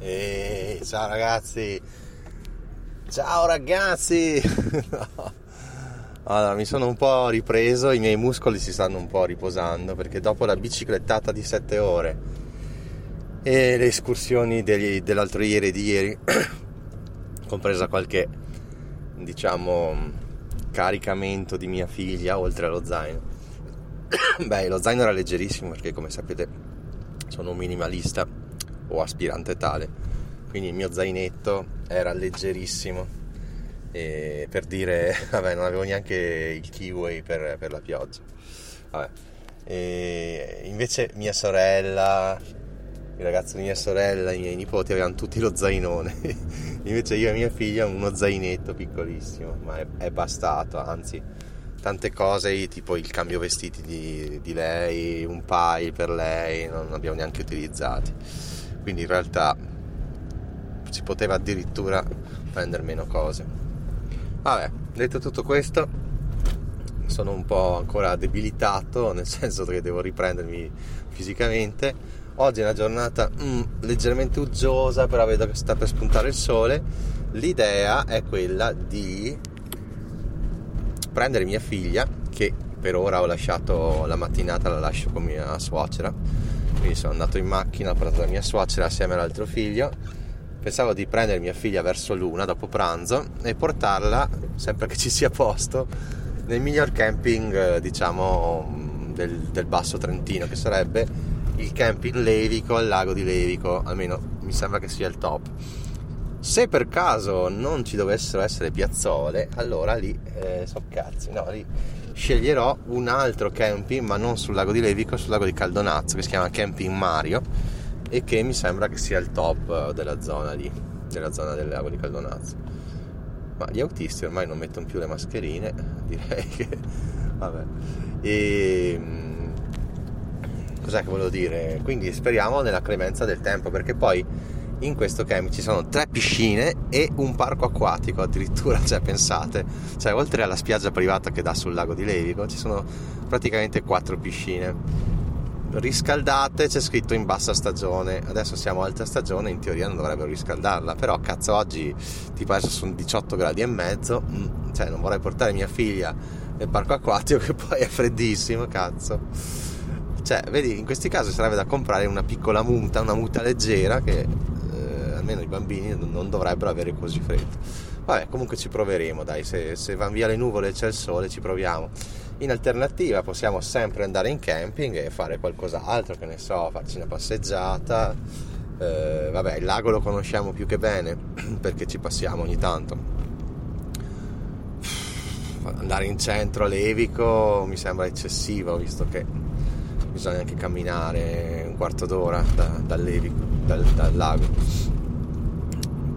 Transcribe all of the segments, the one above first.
E ciao ragazzi, ciao ragazzi. Allora, mi sono un po' ripreso, i miei muscoli si stanno un po' riposando perché dopo la biciclettata di 7 ore e le escursioni degli, dell'altro ieri e di ieri, compresa qualche, diciamo, caricamento di mia figlia oltre allo zaino. Beh, lo zaino era leggerissimo perché come sapete sono un minimalista o aspirante tale, quindi il mio zainetto era leggerissimo e per dire, vabbè, non avevo neanche il keyway per, per la pioggia. Vabbè. E invece mia sorella, il ragazzo di mia sorella, i miei nipoti avevano tutti lo zainone. invece io e mia figlia uno zainetto piccolissimo, ma è, è bastato, anzi tante cose tipo il cambio vestiti di, di lei, un pile per lei, non abbiamo neanche utilizzati. Quindi in realtà si poteva addirittura prendere meno cose. Vabbè, detto tutto questo, sono un po' ancora debilitato, nel senso che devo riprendermi fisicamente. Oggi è una giornata mm, leggermente uggiosa, però vedo che sta per spuntare il sole. L'idea è quella di prendere mia figlia, che per ora ho lasciato la mattinata, la lascio con mia suocera. Quindi sono andato in macchina, ho portato la mia suocera assieme all'altro figlio pensavo di prendere mia figlia verso l'una dopo pranzo e portarla, sempre che ci sia posto, nel miglior camping, eh, diciamo, del, del Basso Trentino, che sarebbe il camping Levico al lago di Levico, almeno mi sembra che sia il top. Se per caso non ci dovessero essere piazzole, allora lì, eh, so cazzi, no, lì sceglierò un altro camping, ma non sul lago di Levico, sul lago di Caldonazzo, che si chiama Camping Mario e che mi sembra che sia il top della zona lì, della zona del lago di Caldonazzo. Ma gli autisti ormai non mettono più le mascherine, direi che... vabbè. E... Mm, cos'è che volevo dire? Quindi speriamo nella clemenza del tempo, perché poi in questo camp ci sono tre piscine e un parco acquatico addirittura, cioè pensate, cioè oltre alla spiaggia privata che dà sul lago di Levico ci sono praticamente quattro piscine. Riscaldate c'è scritto in bassa stagione. Adesso siamo alta stagione in teoria non dovrebbero riscaldarla però cazzo oggi tipo adesso sono 18 gradi e mezzo. Mm, cioè non vorrei portare mia figlia nel parco acquatico che poi è freddissimo cazzo. Cioè vedi in questi casi sarebbe da comprare una piccola muta una muta leggera che almeno i bambini non dovrebbero avere così freddo vabbè comunque ci proveremo dai se, se van via le nuvole e c'è il sole ci proviamo in alternativa possiamo sempre andare in camping e fare qualcos'altro, che ne so, farci una passeggiata. Eh, vabbè, il lago lo conosciamo più che bene perché ci passiamo ogni tanto. Andare in centro a Levico mi sembra eccessivo visto che bisogna anche camminare un quarto d'ora da, dal, Levico, dal, dal lago.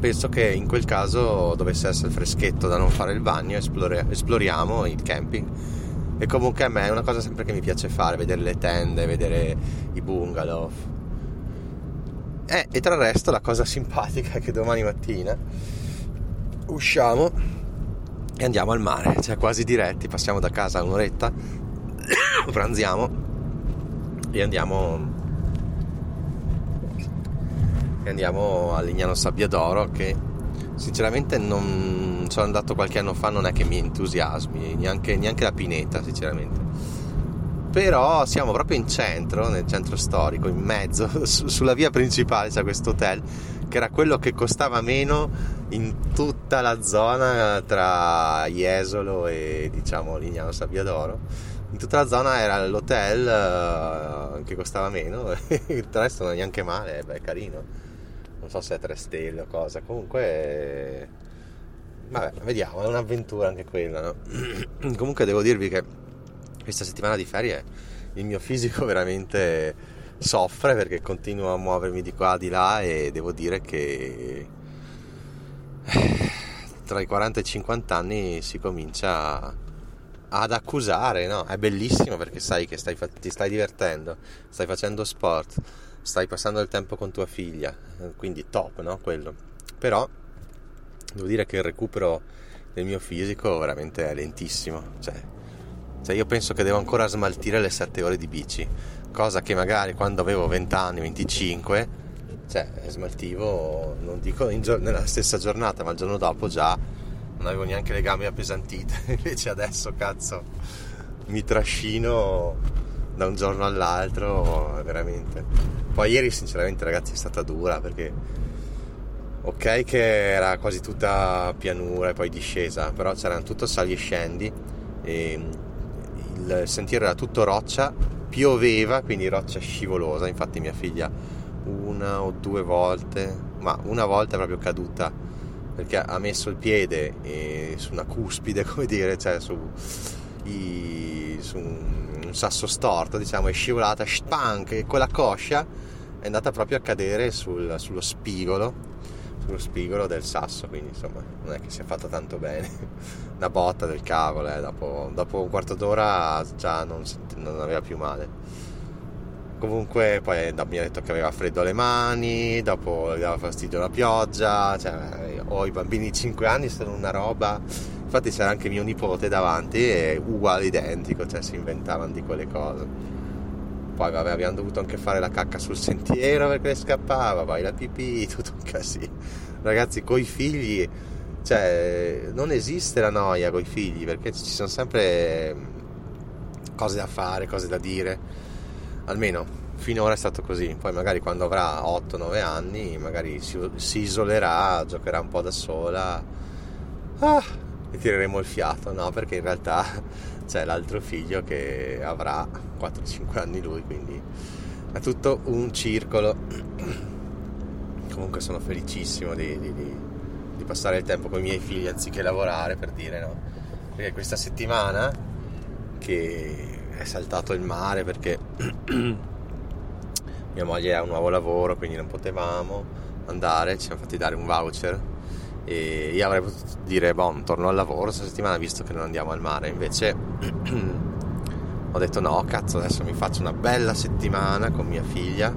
Penso che in quel caso dovesse essere freschetto da non fare il bagno, esplore, esploriamo il camping e comunque a me è una cosa sempre che mi piace fare, vedere le tende, vedere i bungalow. Eh, e tra il resto la cosa simpatica è che domani mattina usciamo e andiamo al mare, cioè quasi diretti, passiamo da casa un'oretta, pranziamo e andiamo e andiamo a Lignano Sabbiadoro che sinceramente non sono andato qualche anno fa non è che mi entusiasmi neanche, neanche la pineta sinceramente. Però siamo proprio in centro nel centro storico in mezzo su, sulla via principale c'è questo hotel che era quello che costava meno in tutta la zona tra Jesolo e diciamo Lignano Sabbiadoro in tutta la zona era l'hotel uh, che costava meno il resto non è neanche male è carino non so se è 3 stelle o cosa, comunque vabbè, vediamo, è un'avventura anche quella, no? comunque devo dirvi che questa settimana di ferie il mio fisico veramente soffre perché continuo a muovermi di qua di là e devo dire che tra i 40 e i 50 anni si comincia ad accusare, no? È bellissimo perché sai che stai, ti stai divertendo, stai facendo sport stai passando del tempo con tua figlia, quindi top, no? Quello. Però devo dire che il recupero del mio fisico veramente è lentissimo, cioè, cioè io penso che devo ancora smaltire le 7 ore di bici, cosa che magari quando avevo 20 anni, 25, cioè smaltivo non dico gior- nella stessa giornata ma il giorno dopo già non avevo neanche le gambe appesantite invece adesso cazzo mi trascino da un giorno all'altro veramente poi ieri sinceramente ragazzi è stata dura perché ok che era quasi tutta pianura e poi discesa però c'erano tutto sali e scendi e il sentiero era tutto roccia pioveva quindi roccia scivolosa. Infatti mia figlia una o due volte, ma una volta è proprio caduta perché ha messo il piede eh, su una cuspide, come dire, cioè su, i, su un, un, sasso storto, diciamo, è scivolata, spank, e quella coscia è andata proprio a cadere sul, sullo spigolo, sullo spigolo del sasso, quindi insomma non è che sia fatta tanto bene, una botta del cavolo, eh, dopo, dopo, un quarto d'ora già non, non aveva più male. Comunque poi mi ha detto che aveva freddo alle mani, dopo gli dava fastidio la pioggia, cioè, ho i bambini di 5 anni, sono una roba, infatti c'era anche mio nipote davanti e uguale identico, cioè si inventavano di quelle cose. Poi vabbè abbiamo dovuto anche fare la cacca sul sentiero perché scappava, poi la pipì, tutto un casino. Ragazzi, coi figli, cioè non esiste la noia coi figli perché ci sono sempre cose da fare, cose da dire almeno finora è stato così, poi magari quando avrà 8-9 anni magari si, si, isolerà, giocherà un po' da sola ah, e tireremo il fiato, no? Perché in realtà c'è l'altro figlio che avrà 4-5 anni lui, quindi è tutto un circolo. Comunque sono felicissimo di, di, di, di passare il tempo con i miei figli anziché lavorare, per dire, no? Perché questa settimana che è saltato il mare perché mia moglie ha un nuovo lavoro quindi non potevamo andare ci siamo fatti dare un voucher e io avrei potuto dire boh torno al lavoro questa settimana visto che non andiamo al mare invece ho detto no cazzo adesso mi faccio una bella settimana con mia figlia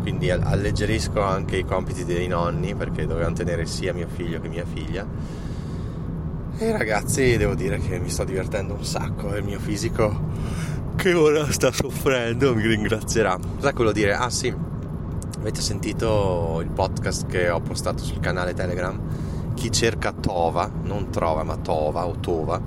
quindi alleggerisco anche i compiti dei nonni perché dovevano tenere sia mio figlio che mia figlia e ragazzi, devo dire che mi sto divertendo un sacco e il mio fisico che ora sta soffrendo mi ringrazierà. Cosa volevo dire? Ah sì, avete sentito il podcast che ho postato sul canale Telegram? Chi cerca Tova, non trova ma Tova o Tova,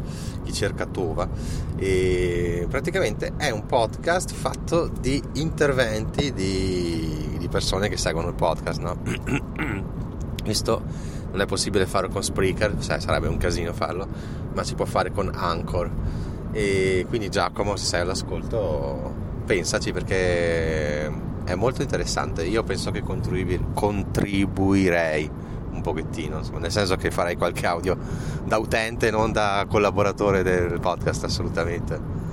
chi cerca Tova. E praticamente è un podcast fatto di interventi di, di persone che seguono il podcast, no? Questo non è possibile farlo con Spreaker, cioè, sarebbe un casino farlo, ma si può fare con Anchor. E quindi Giacomo, se sei all'ascolto, pensaci perché è molto interessante. Io penso che contribuirei un pochettino, insomma, nel senso che farei qualche audio da utente, non da collaboratore del podcast, assolutamente.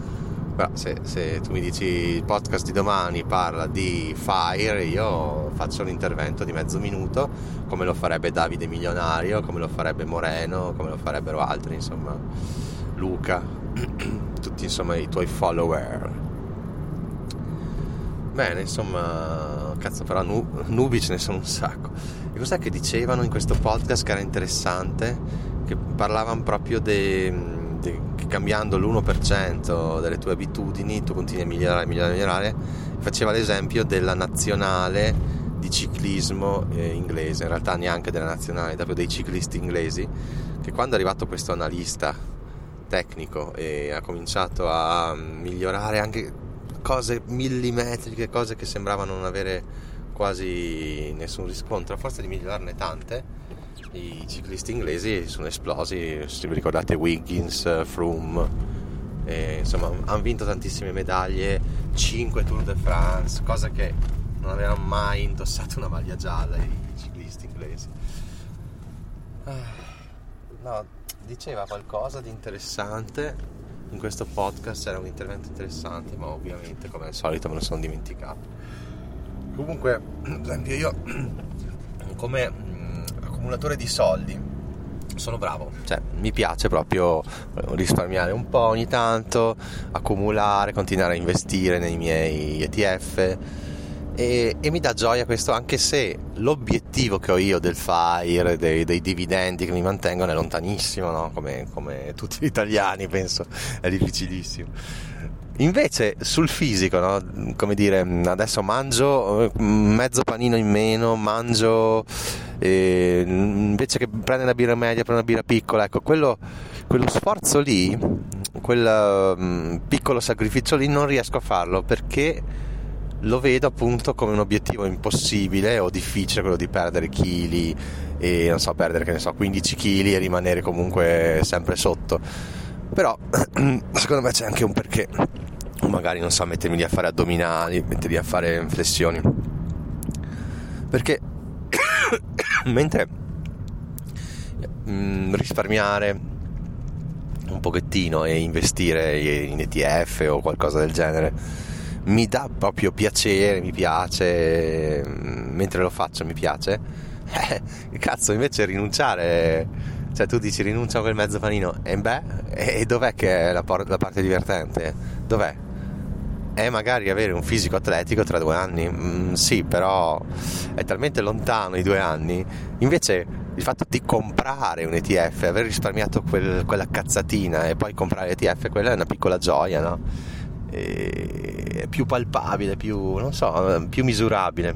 Però se, se, tu mi dici il podcast di domani parla di Fire, io faccio un intervento di mezzo minuto, come lo farebbe Davide Milionario, come lo farebbe Moreno, come lo farebbero altri, insomma, Luca, tutti insomma i tuoi follower. Bene, insomma, cazzo, però nu- nubi ce ne sono un sacco. E cos'è che dicevano in questo podcast che era interessante? Che parlavano proprio dei che cambiando l'1% delle tue abitudini tu continui a migliorare, migliorare, migliorare. Faceva l'esempio della nazionale di ciclismo eh, inglese, in realtà neanche della nazionale, proprio dei ciclisti inglesi, che quando è arrivato questo analista tecnico e ha cominciato a migliorare anche cose millimetriche, cose che sembravano non avere quasi nessun riscontro, a forza di migliorarne tante, i ciclisti inglesi sono esplosi, se vi ricordate Wiggins, Froome, e, insomma hanno vinto tantissime medaglie, 5 Tour de France, cosa che non avevano mai indossato una maglia gialla i ciclisti inglesi. Ah, no, diceva qualcosa di interessante in questo podcast, era un intervento interessante, ma ovviamente come al solito me lo sono dimenticato. Comunque, ad esempio io come accumulatore di soldi sono bravo, cioè mi piace proprio risparmiare un po' ogni tanto, accumulare, continuare a investire nei miei ETF e, e mi dà gioia questo anche se l'obiettivo che ho io del FIRE, dei, dei dividendi che mi mantengono è lontanissimo, no? come, come tutti gli italiani penso, è difficilissimo Invece sul fisico, no? come dire, adesso mangio mezzo panino in meno, mangio eh, invece che prendere una birra media, prendo una birra piccola, ecco, quello, quello sforzo lì, quel um, piccolo sacrificio lì non riesco a farlo perché lo vedo appunto come un obiettivo impossibile o difficile quello di perdere chili e non so perdere che ne so 15 kg e rimanere comunque sempre sotto. Però secondo me c'è anche un perché. Magari non so mettermi lì a fare addominali mettermi a fare flessioni. Perché mentre mm, risparmiare un pochettino e investire in ETF o qualcosa del genere mi dà proprio piacere, mi piace, mm, mentre lo faccio mi piace. Eh, cazzo, invece rinunciare, cioè tu dici rinuncia a quel mezzo panino, e beh, e dov'è che è la, por- la parte divertente? Dov'è? È magari avere un fisico atletico tra due anni, mm, sì, però è talmente lontano i due anni. Invece il fatto di comprare un ETF, aver risparmiato quel, quella cazzatina e poi comprare l'ETF, quella è una piccola gioia, no? È più palpabile, più, non so, più misurabile.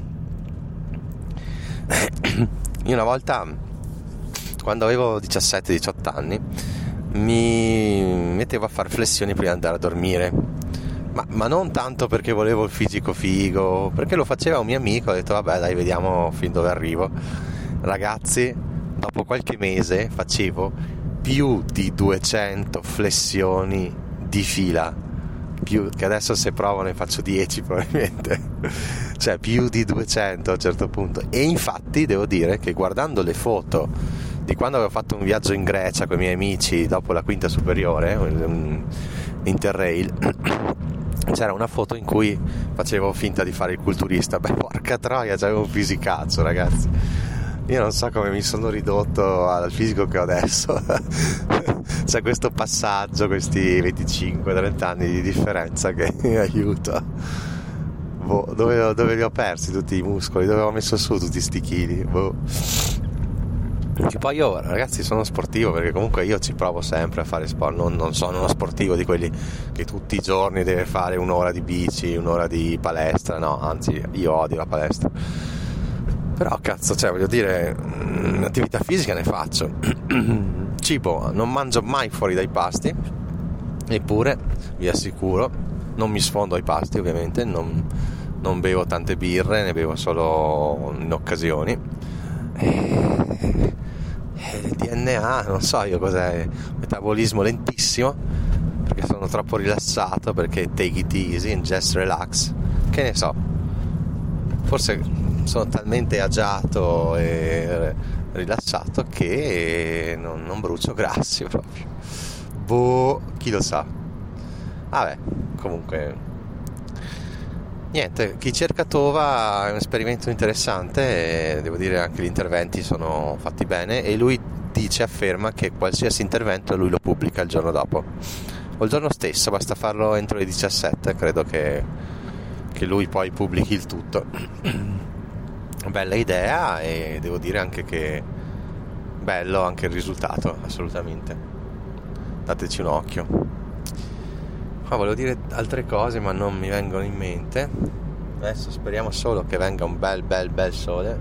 Io una volta, quando avevo 17-18 anni, mi mettevo a fare flessioni prima di andare a dormire. Ma, ma, non tanto perché volevo il fisico figo, perché lo faceva un mio amico, ho detto vabbè dai vediamo fin dove arrivo. Ragazzi, dopo qualche mese facevo più di 200 flessioni di fila più, che adesso se provo ne faccio 10 probabilmente, cioè più di 200 a un certo punto. E infatti devo dire che guardando le foto di quando avevo fatto un viaggio in Grecia con i miei amici dopo la quinta superiore, un interrail, c'era una foto in cui facevo finta di fare il culturista. Beh, porca troia, c'avevo un fisicazzo, ragazzi. Io non so come mi sono ridotto al fisico che ho adesso. c'è questo passaggio, questi 25-30 anni di differenza che mi aiuta. Boh, dove, dove, li ho persi tutti i muscoli? Dove ho messo su tutti sti chili? Boh. Che poi io ragazzi sono sportivo perché comunque io ci provo sempre a fare sport, non, non, sono uno sportivo di quelli che tutti i giorni deve fare un'ora di bici, un'ora di palestra, no, anzi io odio la palestra. Però cazzo, cioè voglio dire, mm, attività fisica ne faccio. cibo non mangio mai fuori dai pasti, eppure vi assicuro, non mi sfondo ai pasti ovviamente, non, non bevo tante birre, ne bevo solo in occasioni. E, e il DNA, non so io cos'è, metabolismo lentissimo, perché sono troppo rilassato, perché take it easy just relax, che ne so, forse sono talmente agiato e rilassato che non, non brucio grassi proprio. Boh, chi lo sa. Vabbè, comunque niente, chi cerca Tova è un esperimento interessante devo dire anche gli interventi sono fatti bene e lui dice, afferma che qualsiasi intervento lui lo pubblica il giorno dopo o il giorno stesso, basta farlo entro le 17, credo che, che lui poi pubblichi il tutto. bella idea e devo dire anche che bello anche il risultato, assolutamente. Dateci un occhio. Qua volevo dire altre cose ma non mi vengono in mente. Adesso speriamo solo che venga un bel bel bel sole.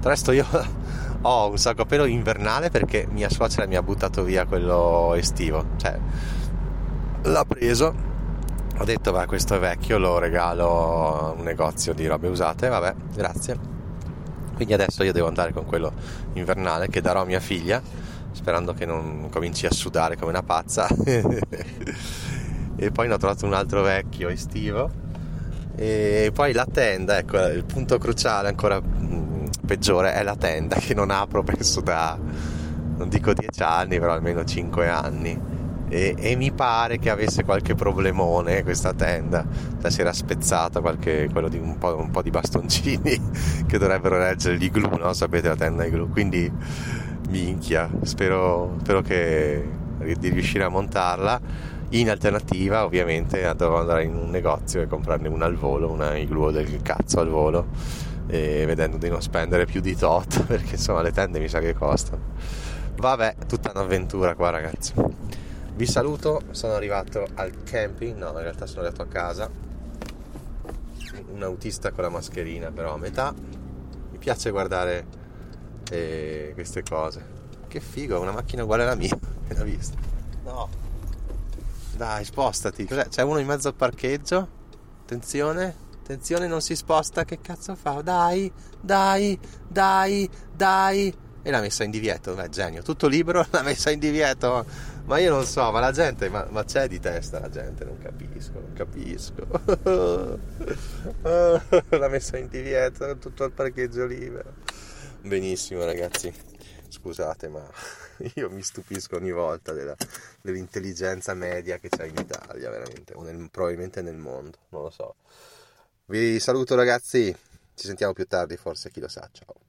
Tra resto io ho un sacco pelo invernale perché mia suocera mi ha buttato via quello estivo. Cioè, l'ha preso ho detto va questo è vecchio lo regalo a un negozio di robe usate vabbè grazie quindi adesso io devo andare con quello invernale che darò a mia figlia, sperando che non cominci a sudare come una pazza. e poi ne ho trovato un altro vecchio estivo. E poi la tenda, ecco, il punto cruciale ancora mm, peggiore è la tenda che non apro penso da, non dico 10 anni, però almeno 5 anni e, e, mi pare che avesse qualche problemone questa tenda. Cioè si era spezzata qualche, quello di un po', un po', di bastoncini che dovrebbero reggere gli glue no? sapete la tenda di glue quindi minchia spero, spero che, di riuscire a montarla. In alternativa ovviamente dovrò andare in un negozio e comprarne una al volo una igloo del cazzo al volo vedendo di non spendere più di tot perché insomma le tende mi sa che costano. Vabbè tutta un'avventura qua ragazzi Vi saluto, sono arrivato al camping, no in realtà sono arrivato a casa, un autista con la mascherina però a metà, mi piace guardare eh, queste cose. Che figo, una macchina uguale alla mia, appena vista. No, dai spostati, Cos'è? c'è uno in mezzo al parcheggio, attenzione, attenzione non si sposta, che cazzo fa? Dai, dai, dai, dai e l'ha messa in divieto, beh, genio, tutto libero, l'ha messa in divieto, ma io non so, ma la gente, ma, ma c'è di testa la gente, non capisco, non capisco, l'ha messa in divieto, tutto il parcheggio libero, benissimo ragazzi, scusate ma io mi stupisco ogni volta della, dell'intelligenza media che c'è in Italia, veramente, o nel, probabilmente nel mondo, non lo so. Vi saluto ragazzi, ci sentiamo più tardi, forse chi lo sa, ciao.